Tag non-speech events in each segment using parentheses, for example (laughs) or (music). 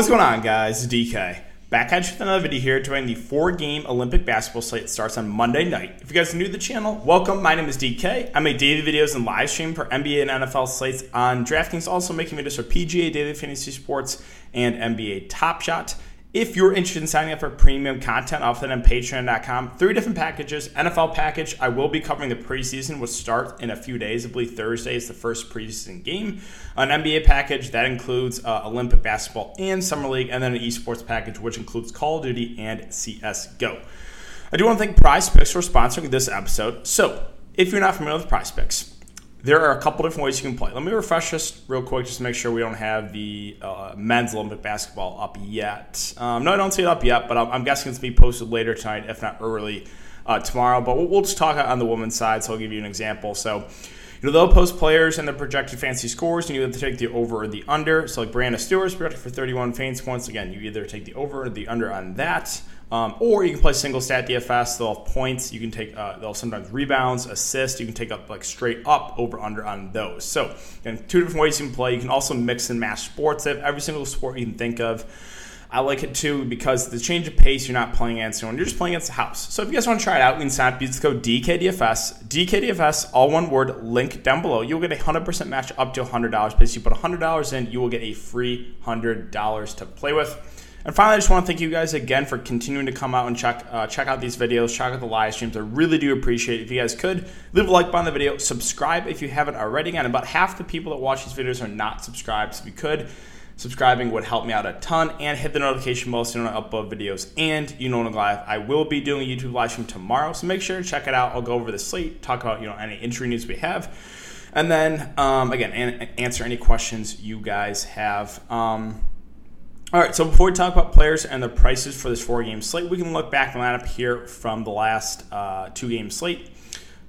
What is going on, guys? DK. Back at you with another video here doing the four game Olympic basketball slate that starts on Monday night. If you guys are new to the channel, welcome. My name is DK. I make daily videos and live stream for NBA and NFL slates on DraftKings, also making videos for PGA, Daily Fantasy Sports, and NBA Top Shot. If you're interested in signing up for premium content, I'll on patreon.com. Three different packages. NFL package, I will be covering the preseason, which start in a few days. I believe Thursday is the first preseason game. An NBA package, that includes uh, Olympic basketball and Summer League, and then an esports package, which includes Call of Duty and CSGO. I do want to thank Prize Picks for sponsoring this episode. So, if you're not familiar with Prize Picks, there are a couple different ways you can play. Let me refresh this real quick just to make sure we don't have the uh, men's Olympic basketball up yet. Um, no, I don't see it up yet, but I'm, I'm guessing it's going to be posted later tonight, if not early uh, tomorrow. But we'll, we'll, just talk on the women's side, so I'll give you an example. So, you know, they'll post players and their projected fantasy scores, and you have to take the over or the under. So, like Breanna Stewart's projected for 31 fantasy points. Again, you either take the over or the under on that. Um, or you can play single stat DFS. They'll have points. You can take. Uh, they'll sometimes rebounds, assists. You can take up like straight up over under on those. So, again, two different ways you can play. You can also mix and match sports. They have every single sport you can think of. I like it too because the change of pace, you're not playing against anyone, you're just playing against the house. So if you guys want to try it out, you can sign up, use the code DKDFS, DKDFS, all one word, link down below. You'll get a 100% match up to $100. But if you put $100 in, you will get a free $100 to play with. And finally, I just want to thank you guys again for continuing to come out and check uh, check out these videos, check out the live streams. I really do appreciate it. If you guys could leave a like button on the video, subscribe if you haven't already. Again, about half the people that watch these videos are not subscribed. So if you could, subscribing would help me out a ton. And hit the notification bell so you don't upload videos. And you know, live, I will be doing a YouTube live stream tomorrow, so make sure to check it out. I'll go over the slate, talk about you know any injury news we have, and then um, again, an- answer any questions you guys have. Um, all right, so before we talk about players and the prices for this four game slate, we can look back and line up here from the last uh, two game slate.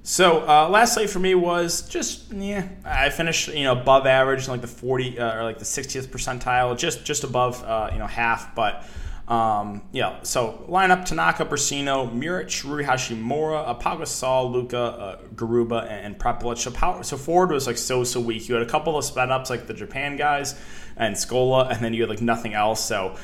So uh, last for me was just yeah, I finished you know above average, like the forty uh, or like the sixtieth percentile, just just above uh, you know half, but. Um, yeah, so lineup Tanaka, Brussino, Muric, Rui Hachimura, Apaga Saul, Luka, uh, Garuba, and, and Prepelic. So, forward was like so so weak. You had a couple of sped ups like the Japan guys and Scola, and then you had like nothing else. So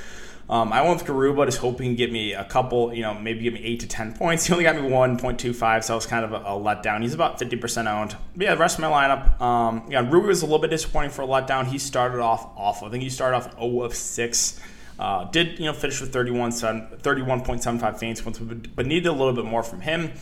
um, I went with Garuba, just hoping to get me a couple, you know, maybe give me eight to ten points. (laughs) He only got me one point two five, so I was kind of a, a letdown. He's about fifty percent owned. But yeah, the rest of my lineup, um, yeah, Rui was a little bit disappointing for a letdown. He started off awful. I think he started off zero of six. Uh, did you know finish with 31, 31.75 fantasy points, but needed a little bit more from him.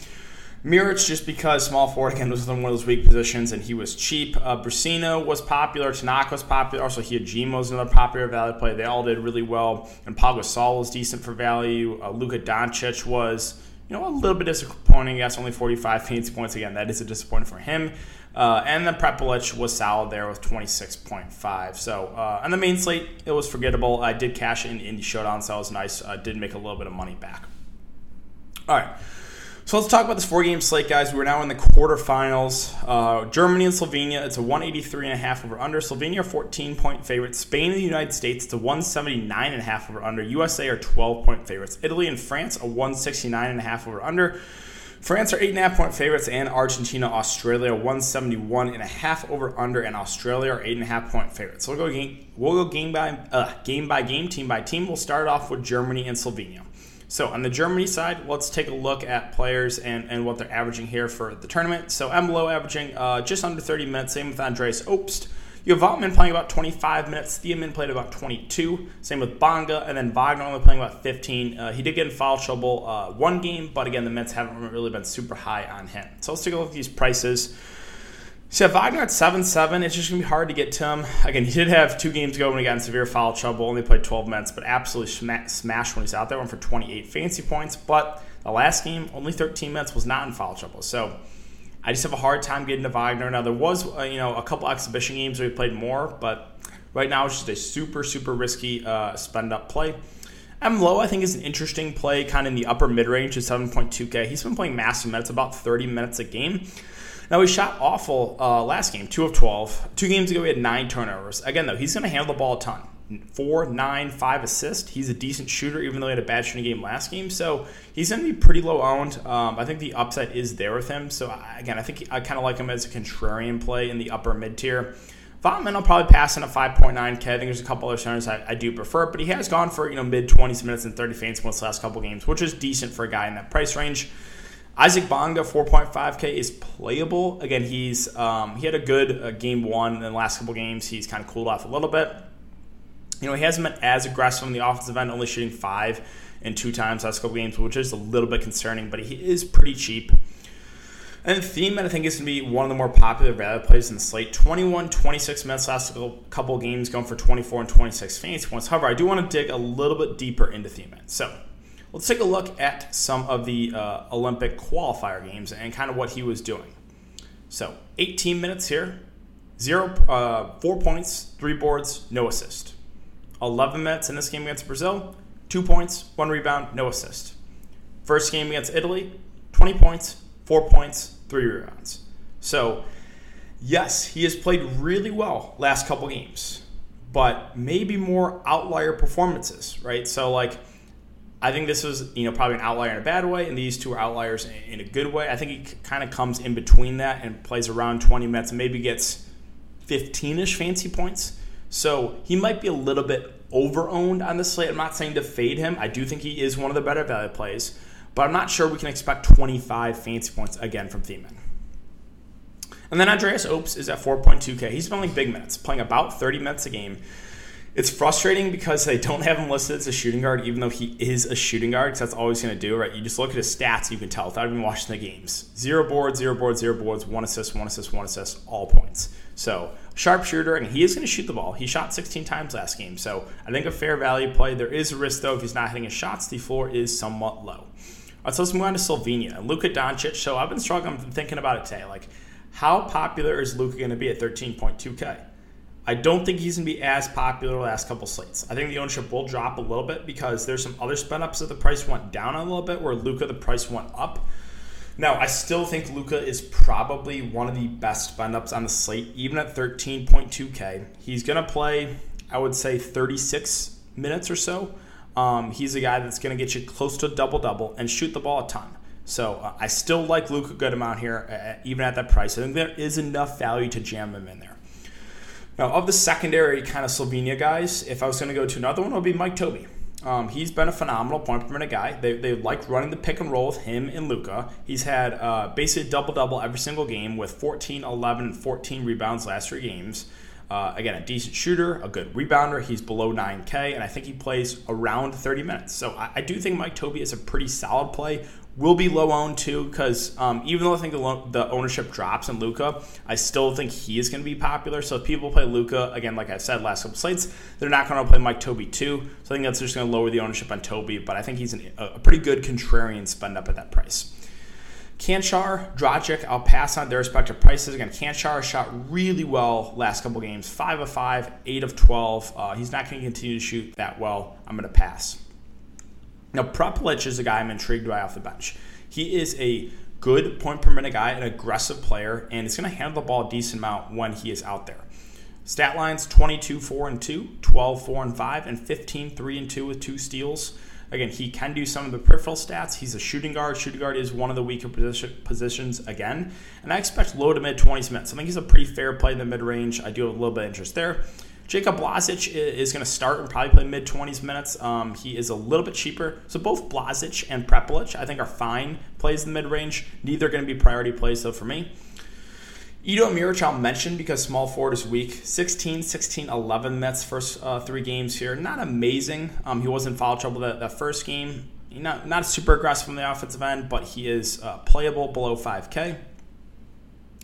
Muric, just because small forward again was one of those weak positions and he was cheap. Uh, Brussino was popular. Tanaka was popular. Also, Hiejima was another popular value play. They all did really well. And Pau Gasol was decent for value. Uh, Luka Doncic was, you know, a little bit disappointing. Yes, only 45 fantasy points. Again, that is a disappointment for him. Uh, and then Prepelic was solid there with 26.5. So uh, on the main slate, it was forgettable. I did cash in the showdown, so that was nice. I did make a little bit of money back. All right. So let's talk about this four game slate, guys. We're now in the quarterfinals. Uh, Germany and Slovenia, it's a 183 and a half over under. Slovenia 14 point favorites. Spain and the United States, it's a 179 and a half over under. USA are 12 point favorites. Italy and France, a 169 and a half over under. France are 8.5 point favorites, and Argentina, Australia, 171 and a half over under, and Australia are 8.5 point favorites. So we'll go game, we'll go game by uh, game by game, team by team. We'll start off with Germany and Slovenia. So on the Germany side, let's take a look at players and, and what they're averaging here for the tournament. So Embolo averaging uh, just under 30 minutes. Same with Andreas Obst. You have Voigtmann playing about 25 minutes. Thiemann played about 22. Same with Bonga. And then Wagner only playing about 15. Uh, he did get in foul trouble uh, one game, but again, the Mets haven't really been super high on him. So let's take a look at these prices. So Wagner at 7 7, it's just going to be hard to get to him. Again, he did have two games ago when he got in severe foul trouble, only played 12 minutes, but absolutely smashed when he's out there, went for 28 fancy points. But the last game, only 13 minutes, was not in foul trouble. So I just have a hard time getting to Wagner. Now, there was, uh, you know, a couple exhibition games where he played more, but right now it's just a super, super risky uh, spend up play. M Low, I think, is an interesting play, kind of in the upper mid range of 7.2K. He's been playing massive minutes, about 30 minutes a game. Now, he shot awful uh, last game, 2 of 12. Two games ago, he had nine turnovers. Again, though, he's going to handle the ball a ton. Four, nine, five assists. He's a decent shooter, even though he had a bad shooting game last game. So he's going to be pretty low owned. Um, I think the upside is there with him. So, again, I think I kind of like him as a contrarian play in the upper mid tier. Voigtmann, I'll probably pass in a 5.9K. I think there's a couple other centers I, I, do prefer, but he has gone for you know mid 20s minutes and 30 fantasy points the last couple games, which is decent for a guy in that price range. Isaac Bonga, 4.5K is playable. Again, he's um, he had a good uh, game one in the last couple games. He's kind of cooled off a little bit. You know, he hasn't been as aggressive on the offensive end, only shooting five and two times last couple games, which is a little bit concerning, but he is pretty cheap. And Thiemann, I think, is going to be one of the more popular value plays in the slate. 21, 26 minutes last couple games, going for 24 and 26 fantasy points. However, I do want to dig a little bit deeper into Thiemann. So, Let's take a look at some of the uh, Olympic qualifier games and kind of what he was doing. So, 18 minutes here, zero, uh, four points, three boards, no assist. 11 minutes in this game against Brazil, two points, one rebound, no assist. First game against Italy, 20 points, four points, three rebounds. So, yes, he has played really well last couple games, but maybe more outlier performances, right? So, like, I think this was, you know, probably an outlier in a bad way, and these two are outliers in a good way. I think he kind of comes in between that and plays around 20 minutes and maybe gets 15-ish fancy points. So he might be a little bit over-owned on this slate. I'm not saying to fade him. I do think he is one of the better value plays, but I'm not sure we can expect 25 fancy points again from Thiemann. And then Andreas Obst is at 4.2K. He's playing big minutes, playing about 30 minutes a game. It's frustrating because they don't have him listed as a shooting guard, even though he is a shooting guard, because that's all he's going to do, right? You just look at his stats, you can tell without even watching the games. Zero boards, zero boards, zero boards, one assist, one assist, one assist, all points. So, sharpshooter, and he is going to shoot the ball. He shot 16 times last game, so I think a fair value play. There is a risk, though, if he's not hitting his shots, the floor is somewhat low. So let's move on to Slovenia Luka Doncic. So, I've been struggling, thinking about it today. Like, how popular is Luka going to be at 13.2K? I don't think he's going to be as popular the last couple slates. I think the ownership will drop a little bit because there's some other spend ups that the price went down a little bit, where Luca the price went up. Now, I still think Luca is probably one of the best spend ups on the slate, even at 13.2K. He's going to play, I would say, 36 minutes or so. Um, he's a guy that's going to get you close to a double double and shoot the ball a ton. So uh, I still like Luca a good amount here, uh, even at that price. I think there is enough value to jam him in there. Now, of the secondary kind of Slovenia guys, if I was going to go to another one, it would be Mike Tobey. Um, he's been a phenomenal point per minute guy. They, they like running the pick and roll with him and Luca. He's had uh, basically double double every single game with 14, 11, and 14 rebounds last three games. Uh, again, a decent shooter, a good rebounder. He's below 9K, and I think he plays around 30 minutes. So I, I do think Mike Tobey is a pretty solid play will be low owned too because um, even though I think the, lo- the ownership drops in Luca, I still think he is going to be popular. So if people play Luca again, like I said last couple slates, they're not going to play Mike Tobey too. So I think that's just going to lower the ownership on Tobey. But I think he's an, a pretty good contrarian spend up at that price. Cancar, Dragic, I'll pass on their respective prices. Again, Cancar shot really well last couple games 5 of 5, 8 of 12. Uh, he's not going to continue to shoot that well. I'm going to pass. Now, Prepelic is a guy I'm intrigued by off the bench. He is a good point per minute guy, an aggressive player, and is going to handle the ball a decent amount when he is out there. Stat lines 22 4 and 2, 12 4 and 5, and 15 3 and 2 with two steals. Again, he can do some of the peripheral stats. He's a shooting guard. Shooting guard is one of the weaker position, positions again. And I expect low to mid 20s minutes. I think he's a pretty fair play in the mid range. I do have a little bit of interest there. Jacob Blazic is going to start and probably play mid 20s minutes. Um, he is a little bit cheaper. So both Blazic and Prepelic, I think, are fine plays in the mid range. Neither going to be priority plays, though, for me. Edo Muric, I'll mention because small forward is weak. 16, 16, 11 minutes first uh, three games here. Not amazing. Um, he was in foul trouble that, that first game. Not, not super aggressive from the offensive end, but he is uh, playable below 5K.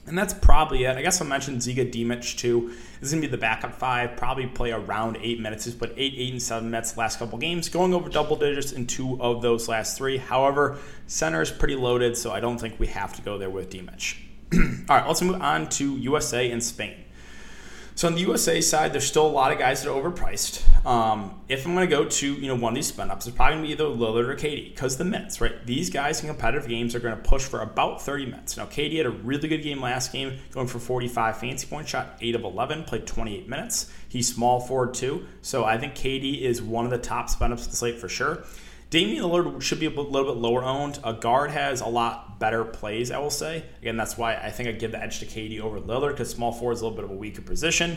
And that's probably it. I guess I'll mention Ziga Dimec too. This is going to be the backup five, probably play around eight minutes. He's put eight, eight, and seven minutes last couple games, going over double digits in two of those last three. However, center is pretty loaded, so I don't think we have to go there with Dimec. (clears throat) All right, let's move on to USA and Spain. So on the USA side, there's still a lot of guys that are overpriced. Um, if I'm going to go to you know one of these spin ups, it's probably going to be either Lillard or KD because the minutes, right? These guys in competitive games are going to push for about 30 minutes. Now KD had a really good game last game, going for 45 fancy points, shot 8 of 11, played 28 minutes. He's small forward too, so I think KD is one of the top spin ups of the slate for sure. Damian Lillard should be a little bit lower owned. A guard has a lot better plays, I will say. Again, that's why I think I give the edge to KD over Lillard because small forward is a little bit of a weaker position.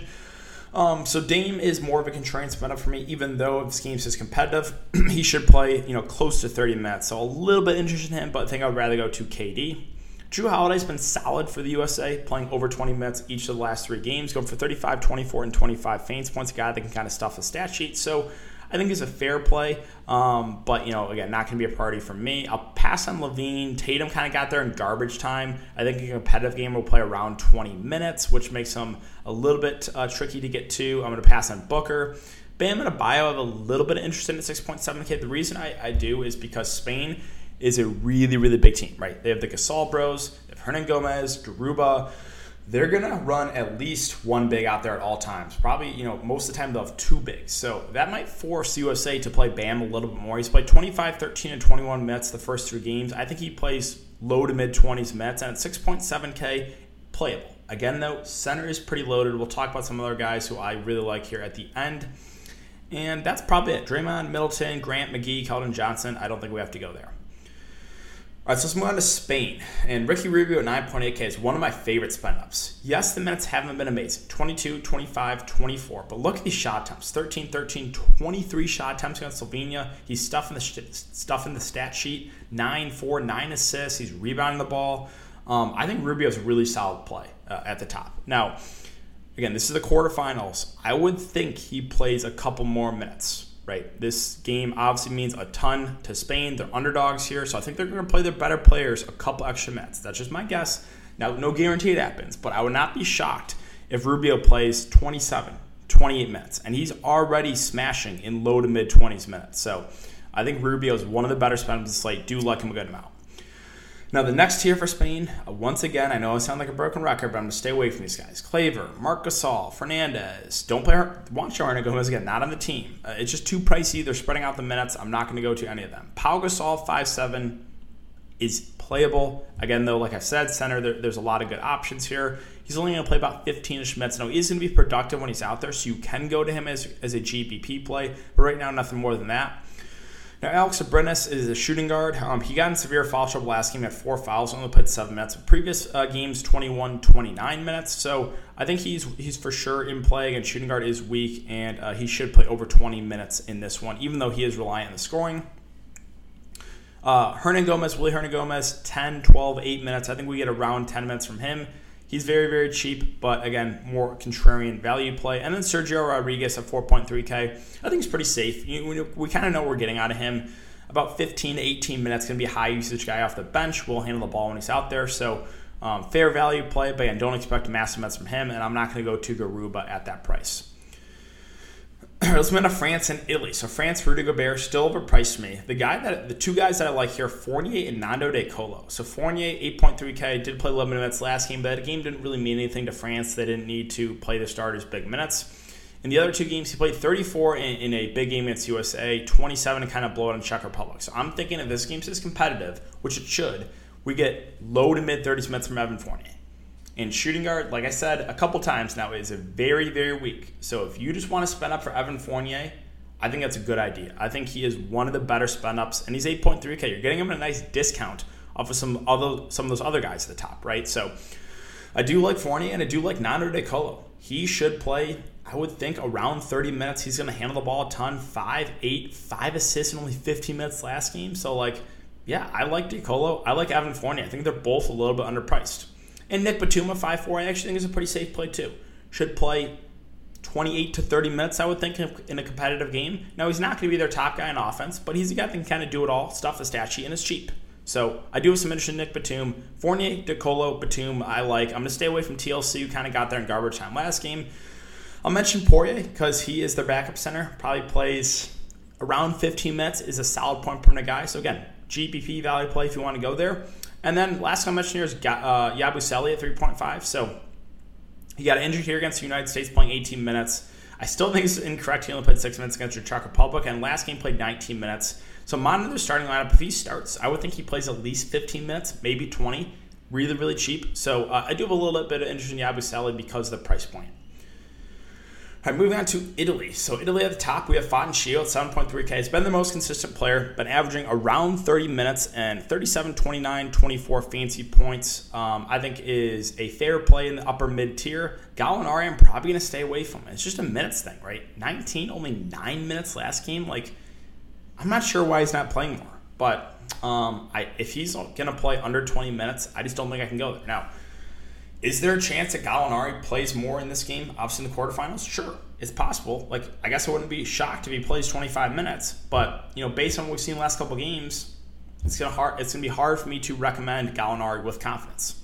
Um, so Dame is more of a contrarian spin up for me, even though if this is competitive, (clears throat) he should play you know close to 30 minutes. So a little bit interested in him, but I think I would rather go to KD. Jrue Holiday's been solid for the USA, playing over 20 minutes each of the last three games, going for 35, 24, and 25 feints points. A guy that can kind of stuff a stat sheet. So I think is a fair play. Um, but, you know, again, not going to be a party for me. I'll pass on LaVine. Tatum kind of got there in garbage time. I think a competitive game will play around 20 minutes, which makes him a little bit uh, tricky to get to. I'm going to pass on Booker. Bam and Adebayo, I have a little bit of interest in at 6.7K. The reason I, I do is because Spain is a really, really big team, right? They have the Gasol bros, they have Hernangomez, Garuba they're to run at least one big out there at all times. Probably, you know, most of the time they'll have two bigs. So that might force USA to play Bam a little bit more. He's played 25, 13, and 21 Mets the first three games. I think he plays low to mid 20s Mets, and at 6.7K, playable. Again, though, center is pretty loaded. We'll talk about some other guys who I really like here at the end. And that's probably it. Draymond, Middleton, Grant, McGee, Keldon Johnson. I don't think we have to go there. All right, so let's move on to Spain. And Ricky Rubio at 9.8K is one of my favorite spend ups. Yes, the minutes haven't been amazing 22, 25, 24. But look at these shot attempts 13, 13, 23 shot attempts against Slovenia. He's stuffing the, stuffing the stat sheet 9, 4, 9 assists. He's rebounding the ball. Um, I think Rubio's a really solid play uh, at the top. Now, again, this is the quarterfinals. I would think he plays a couple more minutes right? This game obviously means a ton to Spain. They're underdogs here, so I think they're going to play their better players a couple extra minutes. That's just my guess. Now, no guarantee it happens, but I would not be shocked if Rubio plays 27, 28 minutes, and he's already smashing in low to mid 20s minutes. So I think Rubio is one of the better spenders of the slate. Do like him a good amount. Now, the next tier for Spain, uh, once again, I know I sound like a broken record, but I'm going to stay away from these guys. Claver, Marc Gasol, Fernandez. Don't play Juancho Hernangomez again, not on the team. Uh, it's just too pricey. They're spreading out the minutes. I'm not going to go to any of them. Pau Gasol, 5'7, is playable. Again, though, like I said, center, there, there's a lot of good options here. He's only going to play about 15 ish minutes. Now, he's going to be productive when he's out there, so you can go to him as, as a GPP play, but right now, nothing more than that. Now, Alex Abrines is a shooting guard. Um, he got in severe foul trouble last game. Had four fouls, only played seven minutes. Previous uh, games, 21, 29 minutes. So I think he's he's for sure in play. Again, shooting guard is weak, and uh, he should play over 20 minutes in this one, even though he is reliant on the scoring. Uh, Hernangomez, Willy Hernangomez, 10, 12, 8 minutes. I think we get around 10 minutes from him. He's very, very cheap, but again, more contrarian value play. And then Sergio Rodriguez at 4.3K. I think he's pretty safe. You, we kind of know what we're getting out of him. About 15 to 18 minutes, going to be a high usage guy off the bench. Will handle the ball when he's out there. So um, fair value play, but again, don't expect massive minutes from him. And I'm not going to go to Garuba at that price. (clears throat) let's move to France and Italy. So France, Rudy Gobert still overpriced me. The guy that the two guys that I like here, Fournier and Nando De Colo. So Fournier, 8.3K, did play 11 minutes last game, but that game didn't really mean anything to France. They didn't need to play the starters big minutes. In the other two games, he played 34 in, in a big game against USA, 27 to kind of blow it on Czech Republic. So I'm thinking if this game is competitive, which it should, we get low to mid 30s minutes from Evan Fournier. And shooting guard, like I said a couple times now, is a very, very weak. So if you just want to spend up for Evan Fournier, I think that's a good idea. I think he is one of the better spend ups, and he's 8.3K. You're getting him at a nice discount off of some other some of those other guys at the top, right? So I do like Fournier, and I do like Nando De Colo. He should play, I would think, around 30 minutes. He's to handle the ball a ton. Five, eight, five assists in only 15 minutes last game. So, like, yeah, I like De Colo. I like Evan Fournier. I think they're both a little bit underpriced. And Nick Batum, 5'4, I actually think is a pretty safe play too. Should play 28 to 30 minutes, I would think, in a competitive game. Now, he's not going to be their top guy in offense, but he's a guy that can kind of do it all, stuff the stat sheet, and is cheap. So I do have some interest in Nick Batum. Fournier, De Colo, Batum, I like. I'm going to stay away from TLC, who kind of got there in garbage time last game. I'll mention Poirier because he is their backup center. Probably plays around 15 minutes, is a solid point per minute guy. So again, GPP value play if you want to go there. And then last time I mentioned here is uh, Yabusele at 3.5. So he got injured here against the United States, playing 18 minutes. I still think it's incorrect. He only played six minutes against the Czech Republic, and last game played 19 minutes. So monitor the starting lineup. If he starts, I would think he plays at least 15 minutes, maybe 20. Really, really cheap. So uh, I do have a little bit of interest in Yabusele because of the price point. All right, moving on to Italy. So Italy at the top, we have Shio at 7.3K. He's been the most consistent player, been averaging around 30 minutes and 37, 29, 24 fancy points. Um, I think is a fair play in the upper mid tier. Gallinari, I'm probably going to stay away from. It's just a minutes thing, right? 19, only nine minutes last game. Like, I'm not sure why he's not playing more. But um, I, if he's going to play under 20 minutes, I just don't think I can go there. Now, is there a chance that Gallinari plays more in this game, obviously in the quarterfinals? Sure, it's possible. Like, I guess I wouldn't be shocked if he plays 25 minutes, but you know, based on what we've seen last couple games, it's gonna hard. It's gonna be hard for me to recommend Gallinari with confidence.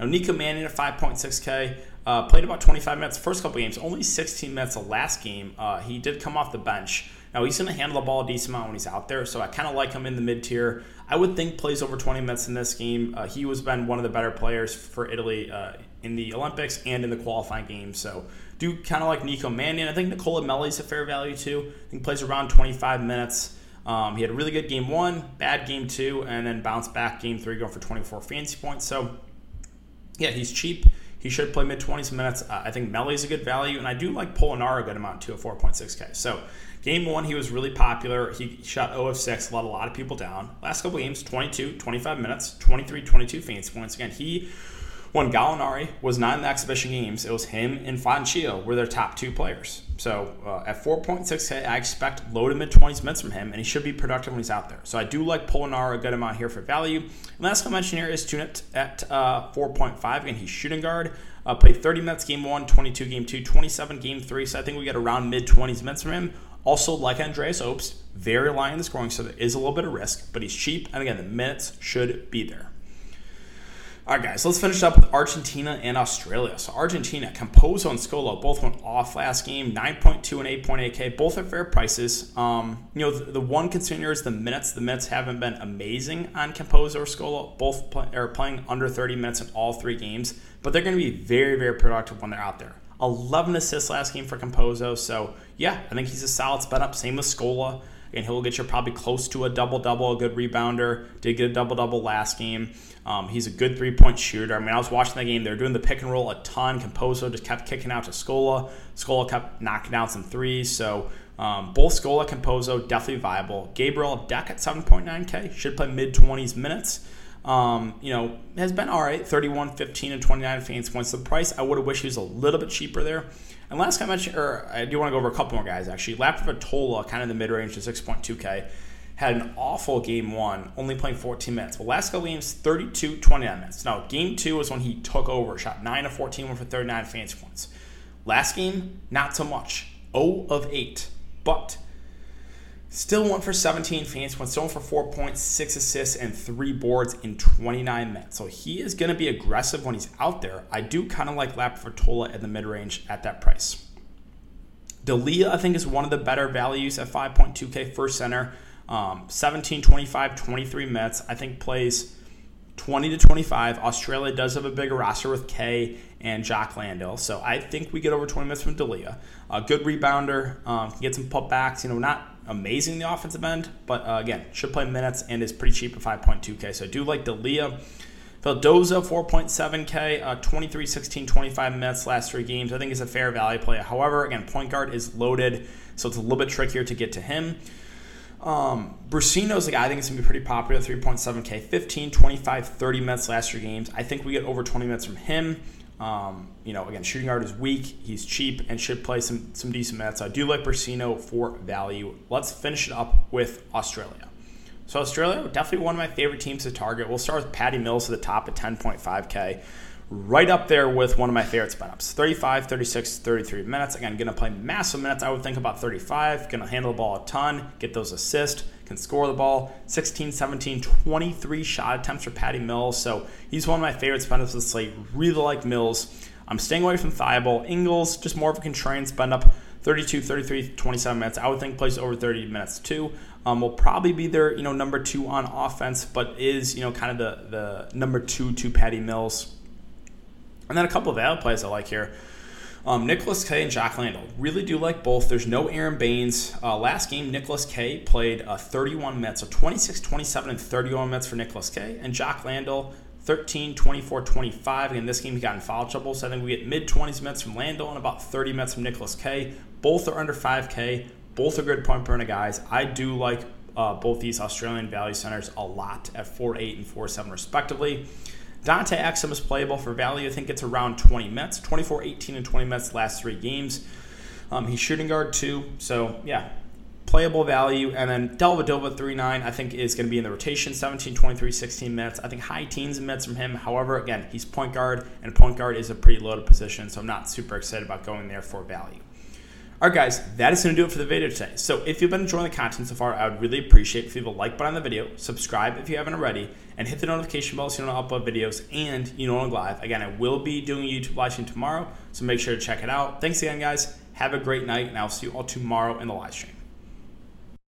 Now, Nico Mannion at 5.6K uh, played about 25 minutes first couple games, only 16 minutes the last game. Uh, he did come off the bench. Now he's going to handle the ball a decent amount when he's out there, so I kind of like him in the mid tier. I would think plays over 20 minutes in this game. Uh, he was been one of the better players for Italy uh, in the Olympics and in the qualifying games. So do kind of like Nico Mannion. I think Nicola Melli's a fair value too. I think plays around 25 minutes. Um, he had a really good game one, bad game two, and then bounced back game three, going for 24 fancy points. So yeah, he's cheap. He should play mid 20s minutes. Uh, I think Melli's a good value, and I do like Polonara a good amount too at 4.6K. So Game one, he was really popular. He shot 0 of 6, let a lot of people down. Last couple games, 22, 25 minutes, 23, 22 fancy points. Again, he, when Gallinari was not in the exhibition games, it was him and Fontecchio were their top two players. So uh, at 4.6K, I expect low to mid 20s minutes from him, and he should be productive when he's out there. So I do like Polonara a good amount here for value. And last I mentioned here is Tonut at uh, 4.5. Again, he's shooting guard. Uh, played 30 minutes game one, 22 game two, 27 game three. So I think we get around mid 20s minutes from him. Also, like Andreas Obst, very light in the scoring, so there is a little bit of risk, but he's cheap. And again, the minutes should be there. All right, guys, let's finish up with Argentina and Australia. So, Argentina, Campazzo and Scola both went off last game, 9.2 and 8.8K. Both at fair prices. Um, you know, the, the, one concern here is the minutes. The minutes haven't been amazing on Campazzo or Scola. Both play, are playing under 30 minutes in all three games, but they're going to be very, very productive when they're out there. 11 assists last game for Campazzo. So, yeah, I think he's a solid spot up. Same with Scola. And he'll get you probably close to a double double, a good rebounder. Did get a double double last game. Um, he's a good three point shooter. I mean, I was watching the game. They were doing the pick and roll a ton. Campazzo just kept kicking out to Scola. Scola kept knocking down some threes. So, um, both Scola Campazzo, definitely viable. Gabriel Deck at 7.9K should play mid 20s minutes um, you know, has been all right 31, 15, and 29 fantasy points. The price, I would have wished he was a little bit cheaper there. And last time I mentioned, or I do want to go over a couple more guys actually. Lap Laprovittola, kind of the mid range to 6.2K, had an awful game one, only playing 14 minutes. Last couple 32, 29 minutes. Now, game two was when he took over, shot 9 of 14, went for 39 fantasy points. Last game, not so much. 0 of 8. But Still went for 17 fantasy points, still went for four points, six assists, and three boards in 29 minutes. So he is going to be aggressive when he's out there. I do kind of like Laprovittola at the mid range at that price. Delia, I think, is one of the better values at 5.2K first center. Um, 17, 25, 23 minutes. I think plays 20 to 25. Australia does have a bigger roster with Kay and Jock Landale. So I think we get over 20 minutes from Delia. A good rebounder, um, can get some putbacks. You know, not amazing the offensive end, but uh, again, should play minutes and is pretty cheap at 5.2K. So I do like Delia. Vildoza, 4.7K, uh, 23, 16, 25 minutes last three games. I think is a fair value play. However, again, point guard is loaded, so it's a little bit trickier to get to him. Um, Brussino's the guy I think is going to be pretty popular, 3.7K, 15, 25, 30 minutes last three games. I think we get over 20 minutes from him. Um, you know, again, shooting guard is weak. He's cheap and should play some some decent minutes. I do like Brussino for value. Let's finish it up with Australia. So Australia, definitely one of my favorite teams to target. We'll start with Patty Mills at the top at 10.5K. Right up there with one of my favorite spin ups 35, 36, 33 minutes. Again, going to play massive minutes. I would think about 35. Going to handle the ball a ton, get those assists can score the ball. 16, 17, 23 shot attempts for Patty Mills. So he's one of my favorite spenders of the slate. Really like Mills. I'm staying away from Thybulle. Ingles, just more of a contrarian spend up 32, 33, 27 minutes. I would think plays over 30 minutes too. Um, will probably be their you know number two on offense, but is you know kind of the the number two to Patty Mills. And then a couple of other plays I like here. Um, Nicholas Kay and Jock Landale. Really do like both. There's no Aron Baynes. Uh, last game, Nicholas Kay played uh, 31 minutes. So 26, 27, and 31 minutes for Nicholas Kay. And Jock Landale, 13, 24, 25. Again, this game, he got in foul trouble, so I think we get mid 20s minutes from Lando and about 30 minutes from Nicholas Kay. Both are under 5K. Both are good point per minute guys. I do like uh, both these Australian value centers a lot at 4 8 and 4 7, respectively. Dante Exum is playable for value. I think it's around 20 minutes, 24, 18, and 20 minutes last three games. Um, he's shooting guard too, so yeah, playable value. And then Dellavedova 3 9, I think, is going to be in the rotation 17, 23, 16 minutes. I think high teens minutes from him. However, again, he's point guard, and point guard is a pretty loaded position, so I'm not super excited about going there for value. All right, guys, that is going to do it for the video today. So if you've been enjoying the content so far, I would really appreciate if you leave a like button on the video, subscribe if you haven't already, and hit the notification bell so you don't upload videos and you know I'm live. Again, I will be doing YouTube live stream tomorrow, so make sure to check it out. Thanks again, guys. Have a great night, and I'll see you all tomorrow in the live stream.